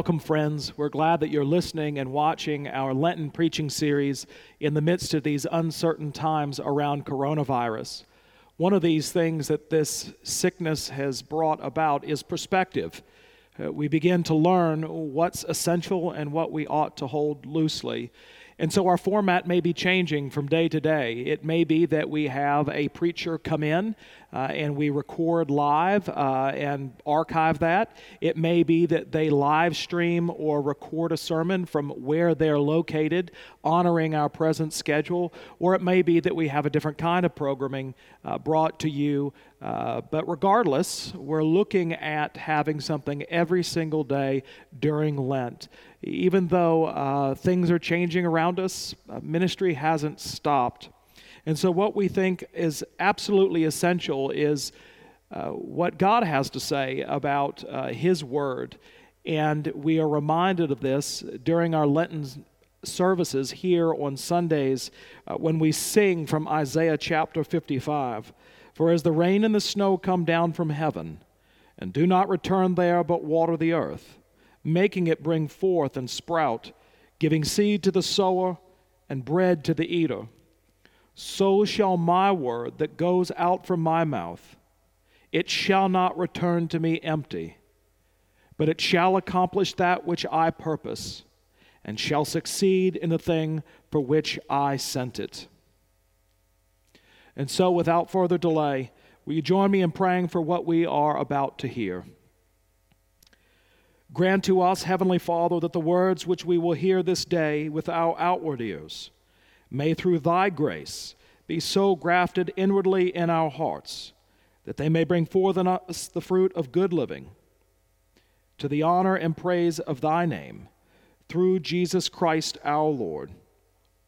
welcome, friends. We're glad that you're listening and watching our Lenten preaching series in the midst of these uncertain times around coronavirus. One of these things that this sickness has brought about is perspective. Uh, we begin to learn what's essential and what we ought to hold loosely. And so our format may be changing from day to day. It may be that we have a preacher come in and we record live uh, and archive that. It may be that they live stream or record a sermon from where they're located, honoring our present schedule. Or it may be that we have a different kind of programming uh, brought to you. Uh, but regardless, we're looking at having something every single day during Lent even though uh, things are changing around us, uh, ministry hasn't stopped. And so, what we think is absolutely essential is uh, what God has to say about uh, His Word. And we are reminded of this during our Lenten services here on Sundays uh, when we sing from Isaiah chapter 55. For as the rain and the snow come down from heaven, and do not return there, but water the earth, making it bring forth and sprout, giving seed to the sower and bread to the eater. So shall my word that goes out from my mouth, it shall not return to me empty, but it shall accomplish that which I purpose, and shall succeed in the thing for which I sent it. And so, without further delay, will you join me in praying for what we are about to hear? Grant to us, Heavenly Father, that the words which we will hear this day with our outward ears may through thy grace be so grafted inwardly in our hearts that they may bring forth in us the fruit of good living to the honor and praise of thy name through Jesus Christ our Lord.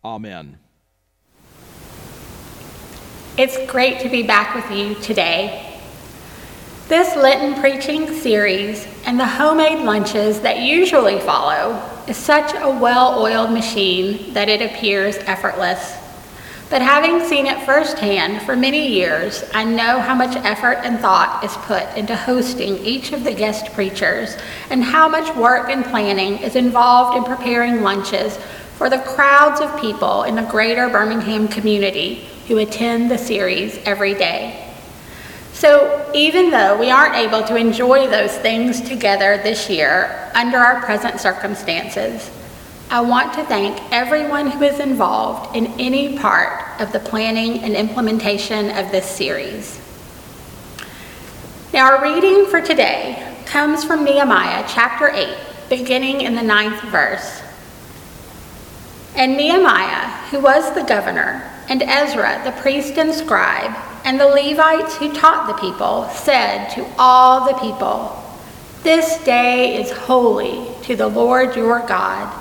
Amen. It's great to be back with you today this Lenten preaching series and the homemade lunches that usually follow is such a well oiled machine that it appears effortless. But having seen it firsthand for many years, I know how much effort and thought is put into hosting each of the guest preachers and how much work and planning is involved in preparing lunches for the crowds of people in the greater Birmingham community who attend the series every day. So, even though we aren't able to enjoy those things together this year under our present circumstances, I want to thank everyone who is involved in any part of the planning and implementation of this series. Now, our reading for today comes from Nehemiah chapter 8, beginning in the ninth verse. And Nehemiah, who was the governor, and Ezra, the priest and scribe, and the Levites who taught the people said to all the people, This day is holy to the Lord your God.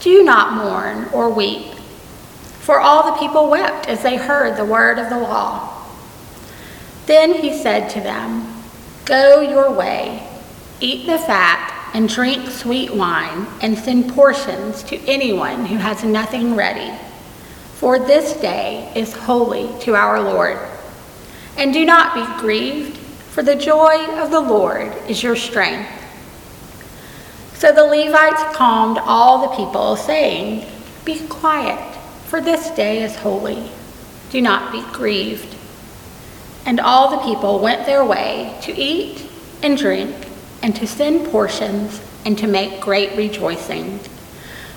Do not mourn or weep. For all the people wept as they heard the word of the law. Then he said to them, Go your way, eat the fat, and drink sweet wine, and send portions to anyone who has nothing ready. For this day is holy to our Lord. And do not be grieved, for the joy of the Lord is your strength. So the Levites calmed all the people, saying, Be quiet, for this day is holy. Do not be grieved. And all the people went their way to eat and drink, and to send portions, and to make great rejoicing,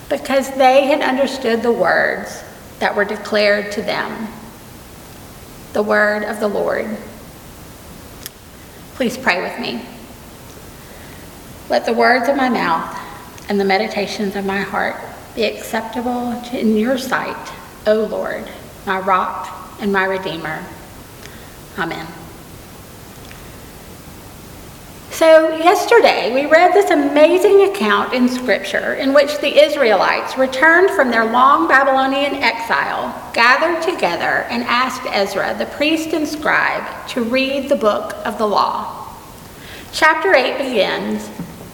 because they had understood the words that were declared to them the word of the Lord. Please pray with me. Let the words of my mouth and the meditations of my heart be acceptable in your sight, O Lord, my rock and my redeemer. Amen. So, yesterday we read this amazing account in Scripture in which the Israelites returned from their long Babylonian exile, gathered together, and asked Ezra, the priest and scribe, to read the book of the law. Chapter 8 begins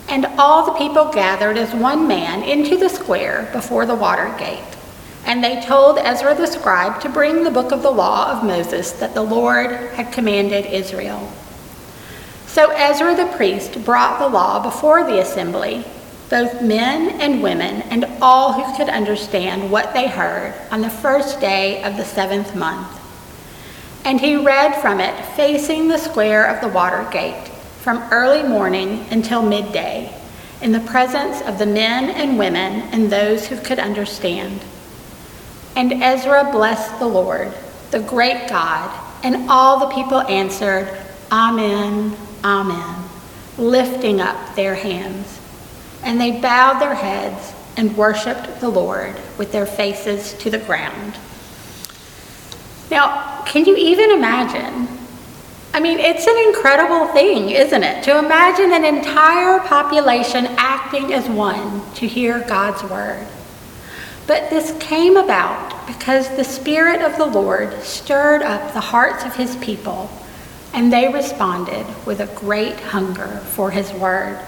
And all the people gathered as one man into the square before the water gate. And they told Ezra the scribe to bring the book of the law of Moses that the Lord had commanded Israel. So Ezra the priest brought the law before the assembly, both men and women, and all who could understand what they heard on the first day of the seventh month. And he read from it facing the square of the water gate from early morning until midday, in the presence of the men and women and those who could understand. And Ezra blessed the Lord, the great God, and all the people answered, Amen, Amen, lifting up their hands. And they bowed their heads and worshiped the Lord with their faces to the ground. Now, can you even imagine I mean, it's an incredible thing, isn't it? To imagine an entire population acting as one to hear God's word. But this came about because the Spirit of the Lord stirred up the hearts of his people, and they responded with a great hunger for his word.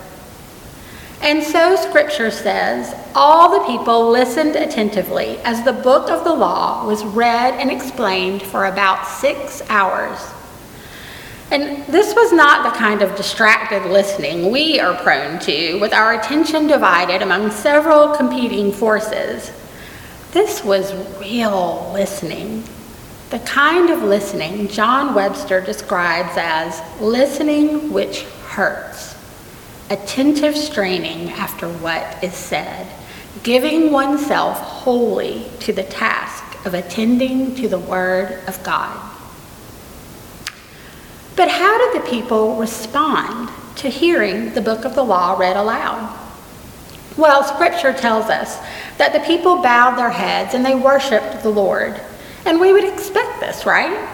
And so scripture says, all the people listened attentively as the book of the law was read and explained for about six hours. And this was not the kind of distracted listening we are prone to, with our attention divided among several competing forces. This was real listening, the kind of listening John Webster describes as listening which hurts, attentive straining after what is said, giving oneself wholly to the task of attending to the Word of God. But how did the people respond to hearing the book of the law read aloud? Well, scripture tells us that the people bowed their heads and they worshiped the Lord. And we would expect this, right?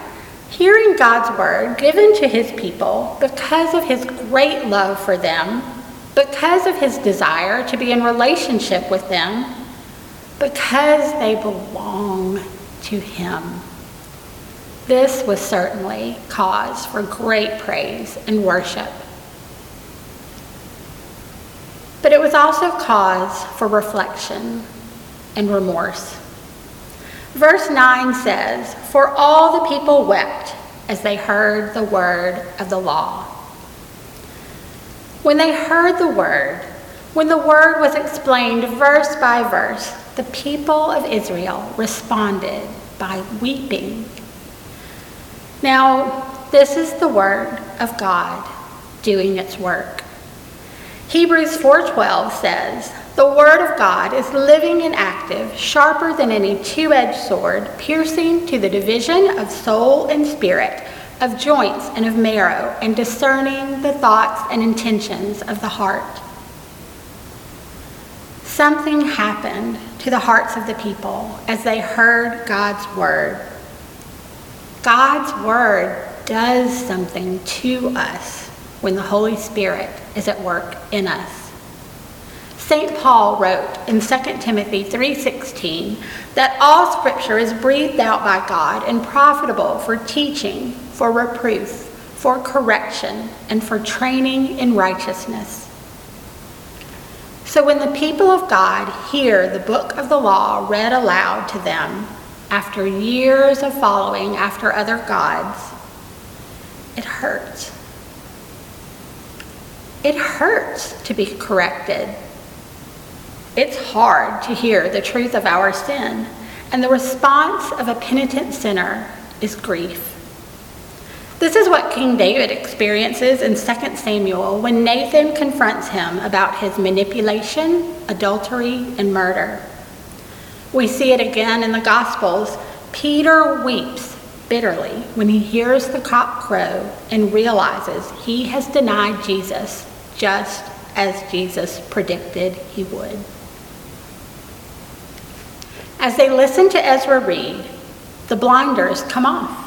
Hearing God's word given to his people because of his great love for them, because of his desire to be in relationship with them, because they belong to him. This was certainly cause for great praise and worship. But it was also cause for reflection and remorse. Verse 9 says, For all the people wept as they heard the word of the law. When they heard the word, when the word was explained verse by verse, the people of Israel responded by weeping now, this is the word of God doing its work. Hebrews 4:12 says, "The word of God is living and active, sharper than any two-edged sword, piercing to the division of soul and spirit, of joints and of marrow, and discerning the thoughts and intentions of the heart." Something happened to the hearts of the people as they heard God's word God's Word does something to us when the Holy Spirit is at work in us. St. Paul wrote in 2 Timothy 3:16 that all scripture is breathed out by God and profitable for teaching, for reproof, for correction, and for training in righteousness. So when the people of God hear the book of the law read aloud to them, after years of following after other gods, it hurts. It hurts to be corrected. It's hard to hear the truth of our sin, and the response of a penitent sinner is grief. This is what King David experiences in 2 Samuel when Nathan confronts him about his manipulation, adultery, and murder. We see it again in the Gospels. Peter weeps bitterly when he hears the cock crow and realizes he has denied Jesus just as Jesus predicted he would. As they listen to Ezra read, the blinders come off.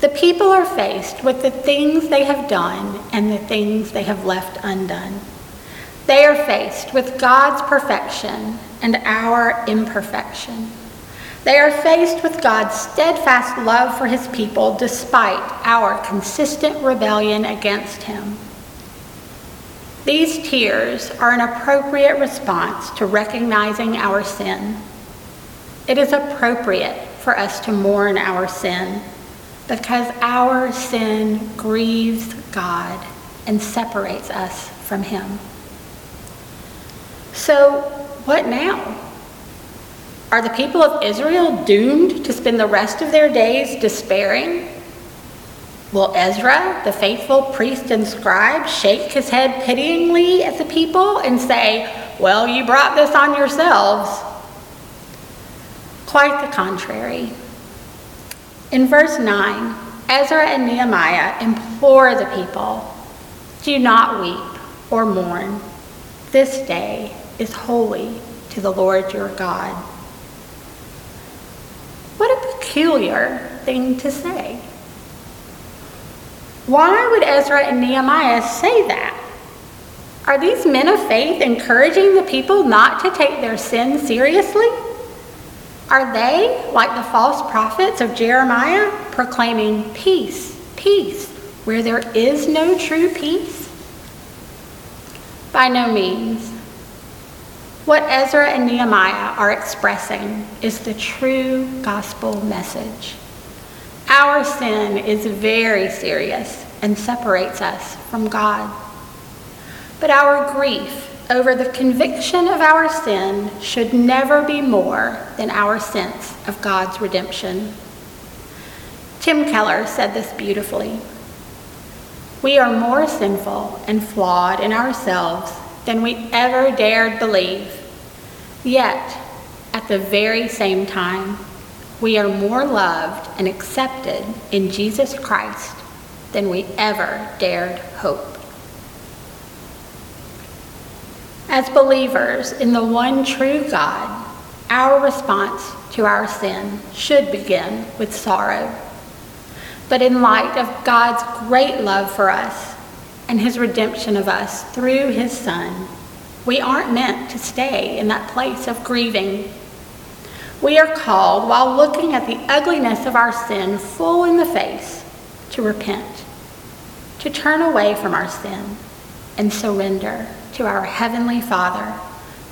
The people are faced with the things they have done and the things they have left undone. They are faced with God's perfection and our imperfection. They are faced with God's steadfast love for his people despite our consistent rebellion against him. These tears are an appropriate response to recognizing our sin. It is appropriate for us to mourn our sin because our sin grieves God and separates us from him. So, what now? Are the people of Israel doomed to spend the rest of their days despairing? Will Ezra, the faithful priest and scribe, shake his head pityingly at the people and say, Well, you brought this on yourselves? Quite the contrary. In verse 9, Ezra and Nehemiah implore the people do not weep or mourn. This day is holy to the Lord your God. What a peculiar thing to say. Why would Ezra and Nehemiah say that? Are these men of faith encouraging the people not to take their sin seriously? Are they, like the false prophets of Jeremiah, proclaiming peace, peace, where there is no true peace? By no means. What Ezra and Nehemiah are expressing is the true gospel message. Our sin is very serious and separates us from God. But our grief over the conviction of our sin should never be more than our sense of God's redemption. Tim Keller said this beautifully. We are more sinful and flawed in ourselves than we ever dared believe. Yet, at the very same time, we are more loved and accepted in Jesus Christ than we ever dared hope. As believers in the one true God, our response to our sin should begin with sorrow. But in light of God's great love for us and his redemption of us through his Son, we aren't meant to stay in that place of grieving. We are called, while looking at the ugliness of our sin full in the face, to repent, to turn away from our sin and surrender to our Heavenly Father,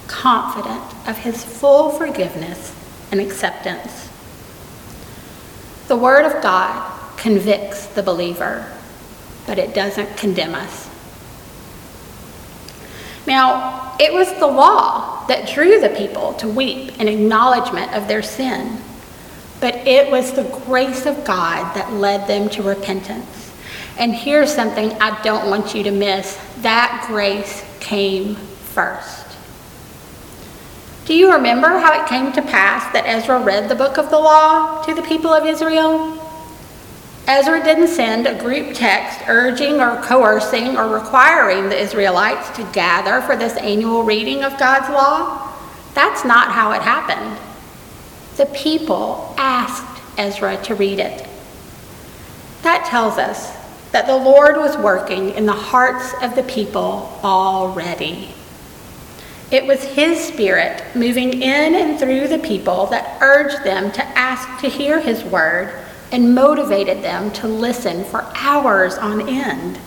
confident of his full forgiveness and acceptance. The Word of God convicts the believer, but it doesn't condemn us. Now, it was the law that drew the people to weep in acknowledgement of their sin, but it was the grace of God that led them to repentance. And here's something I don't want you to miss that grace came first. Do you remember how it came to pass that Ezra read the book of the law to the people of Israel? Ezra didn't send a group text urging or coercing or requiring the Israelites to gather for this annual reading of God's law. That's not how it happened. The people asked Ezra to read it. That tells us that the Lord was working in the hearts of the people already. It was His Spirit moving in and through the people that urged them to ask to hear His word and motivated them to listen for hours on end.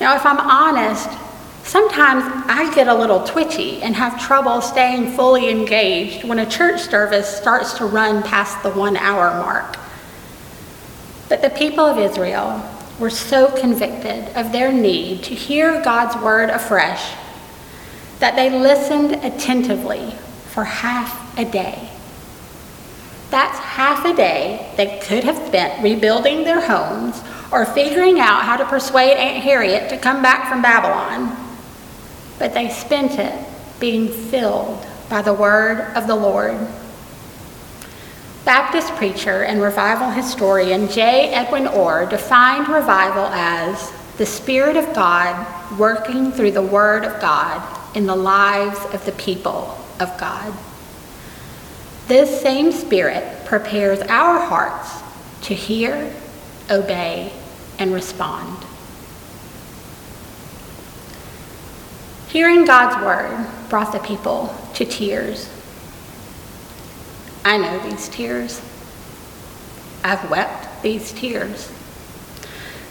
Now, if I'm honest, sometimes I get a little twitchy and have trouble staying fully engaged when a church service starts to run past the one hour mark. But the people of Israel were so convicted of their need to hear God's word afresh that they listened attentively for half a day. That's half a day they could have spent rebuilding their homes or figuring out how to persuade Aunt Harriet to come back from Babylon. But they spent it being filled by the word of the Lord. Baptist preacher and revival historian J. Edwin Orr defined revival as the Spirit of God working through the Word of God in the lives of the people of God. This same Spirit prepares our hearts to hear, obey, and respond. Hearing God's word brought the people to tears. I know these tears. I've wept these tears.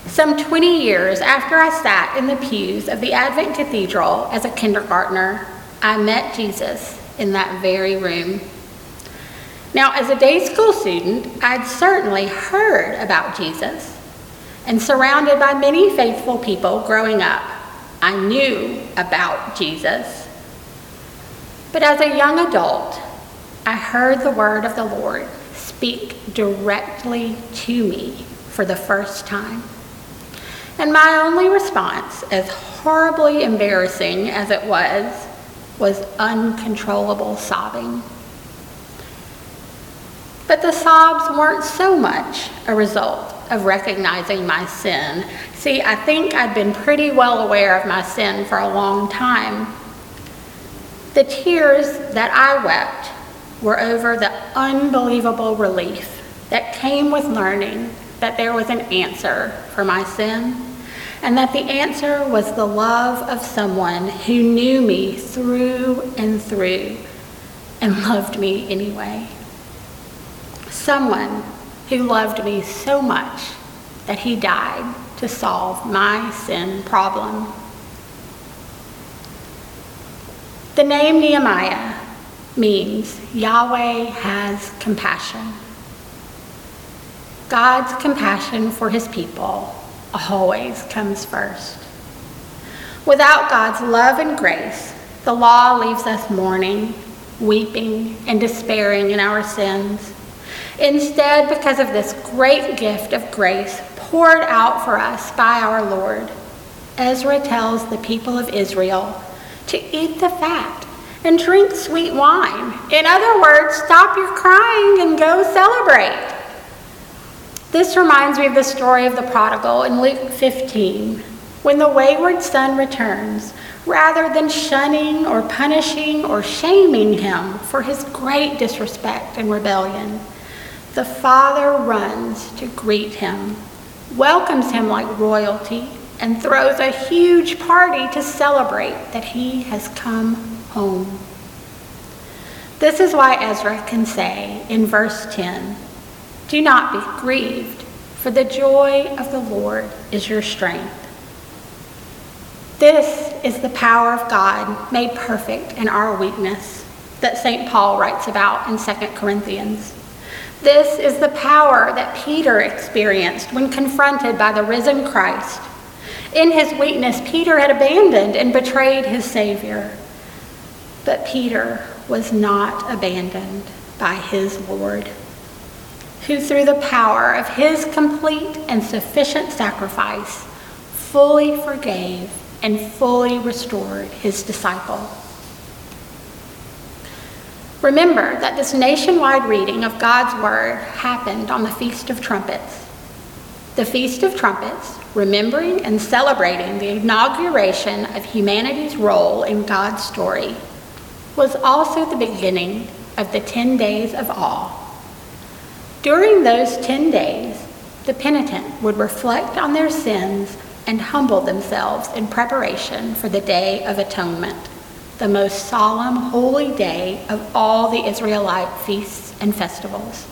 Some 20 years after I sat in the pews of the Advent Cathedral as a kindergartner, I met Jesus in that very room. Now, as a day school student, I'd certainly heard about Jesus, and surrounded by many faithful people growing up, I knew about Jesus. But as a young adult, I heard the word of the Lord speak directly to me for the first time. And my only response, as horribly embarrassing as it was, was uncontrollable sobbing. But the sobs weren't so much a result of recognizing my sin. See, I think I'd been pretty well aware of my sin for a long time. The tears that I wept were over the unbelievable relief that came with learning that there was an answer for my sin, and that the answer was the love of someone who knew me through and through and loved me anyway. Someone who loved me so much that he died to solve my sin problem. The name Nehemiah means Yahweh has compassion. God's compassion for his people always comes first. Without God's love and grace, the law leaves us mourning, weeping, and despairing in our sins. Instead, because of this great gift of grace poured out for us by our Lord, Ezra tells the people of Israel to eat the fat and drink sweet wine. In other words, stop your crying and go celebrate. This reminds me of the story of the prodigal in Luke 15, when the wayward son returns. Rather than shunning or punishing or shaming him for his great disrespect and rebellion, the father runs to greet him, welcomes him like royalty, and throws a huge party to celebrate that he has come home. This is why Ezra can say in verse 10 Do not be grieved, for the joy of the Lord is your strength. This is the power of God made perfect in our weakness that St. Paul writes about in 2 Corinthians. This is the power that Peter experienced when confronted by the risen Christ. In his weakness, Peter had abandoned and betrayed his Savior. But Peter was not abandoned by his Lord, who, through the power of his complete and sufficient sacrifice, fully forgave and fully restored his disciple. Remember that this nationwide reading of God's Word happened on the Feast of Trumpets. The Feast of Trumpets, remembering and celebrating the inauguration of humanity's role in God's story, was also the beginning of the 10 days of awe. During those 10 days, the penitent would reflect on their sins and humble themselves in preparation for the Day of Atonement the most solemn, holy day of all the Israelite feasts and festivals.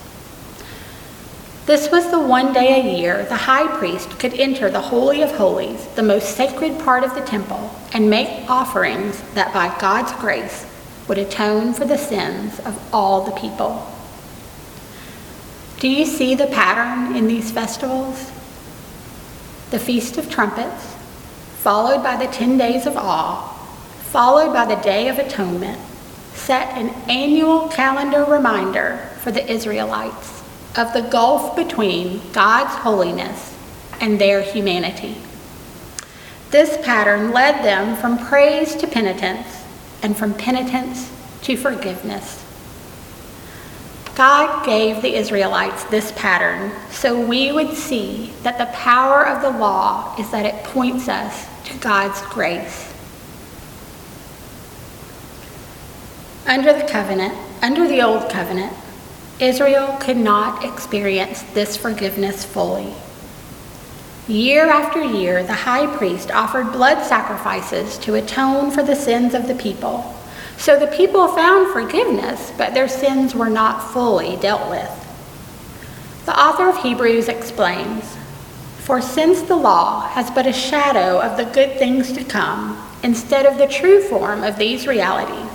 This was the one day a year the high priest could enter the Holy of Holies, the most sacred part of the temple, and make offerings that by God's grace would atone for the sins of all the people. Do you see the pattern in these festivals? The Feast of Trumpets, followed by the 10 days of awe, followed by the Day of Atonement, set an annual calendar reminder for the Israelites of the gulf between God's holiness and their humanity. This pattern led them from praise to penitence and from penitence to forgiveness. God gave the Israelites this pattern so we would see that the power of the law is that it points us to God's grace. Under the covenant, under the old covenant, Israel could not experience this forgiveness fully. Year after year, the high priest offered blood sacrifices to atone for the sins of the people. So the people found forgiveness, but their sins were not fully dealt with. The author of Hebrews explains For since the law has but a shadow of the good things to come, instead of the true form of these realities,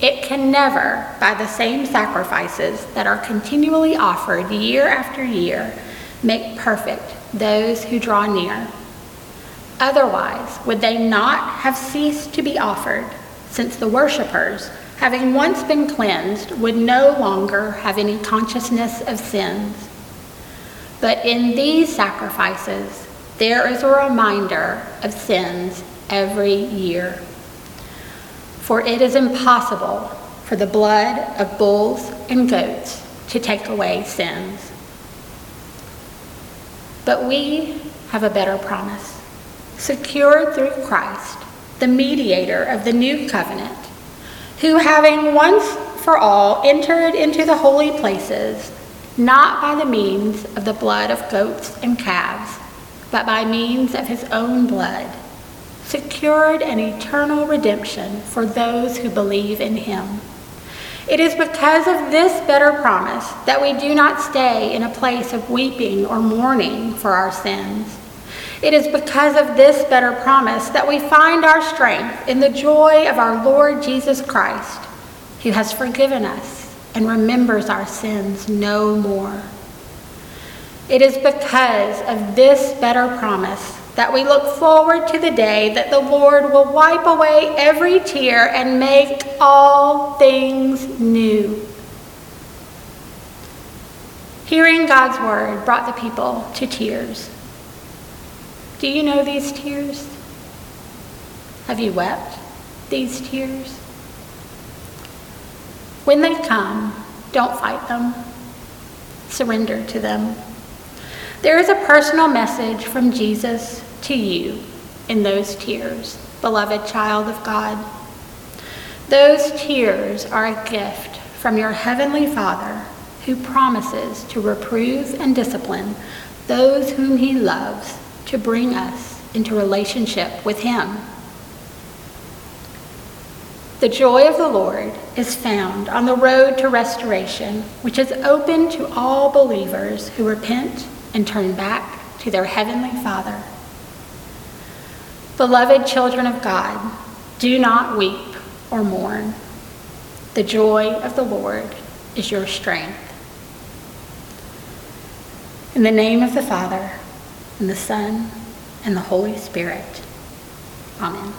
it can never, by the same sacrifices that are continually offered year after year, make perfect those who draw near. Otherwise, would they not have ceased to be offered, since the worshippers, having once been cleansed, would no longer have any consciousness of sins. But in these sacrifices, there is a reminder of sins every year. For it is impossible for the blood of bulls and goats to take away sins. But we have a better promise, secured through Christ, the mediator of the new covenant, who having once for all entered into the holy places, not by the means of the blood of goats and calves, but by means of his own blood, secured an eternal redemption for those who believe in him. It is because of this better promise that we do not stay in a place of weeping or mourning for our sins. It is because of this better promise that we find our strength in the joy of our Lord Jesus Christ, who has forgiven us and remembers our sins no more. It is because of this better promise that we look forward to the day that the Lord will wipe away every tear and make all things new. Hearing God's word brought the people to tears. Do you know these tears? Have you wept these tears? When they come, don't fight them. Surrender to them. There is a personal message from Jesus to you in those tears, beloved child of God. Those tears are a gift from your heavenly Father who promises to reprove and discipline those whom he loves to bring us into relationship with him. The joy of the Lord is found on the road to restoration, which is open to all believers who repent and turn back to their heavenly Father. Beloved children of God, do not weep or mourn. The joy of the Lord is your strength. In the name of the Father, and the Son, and the Holy Spirit. Amen.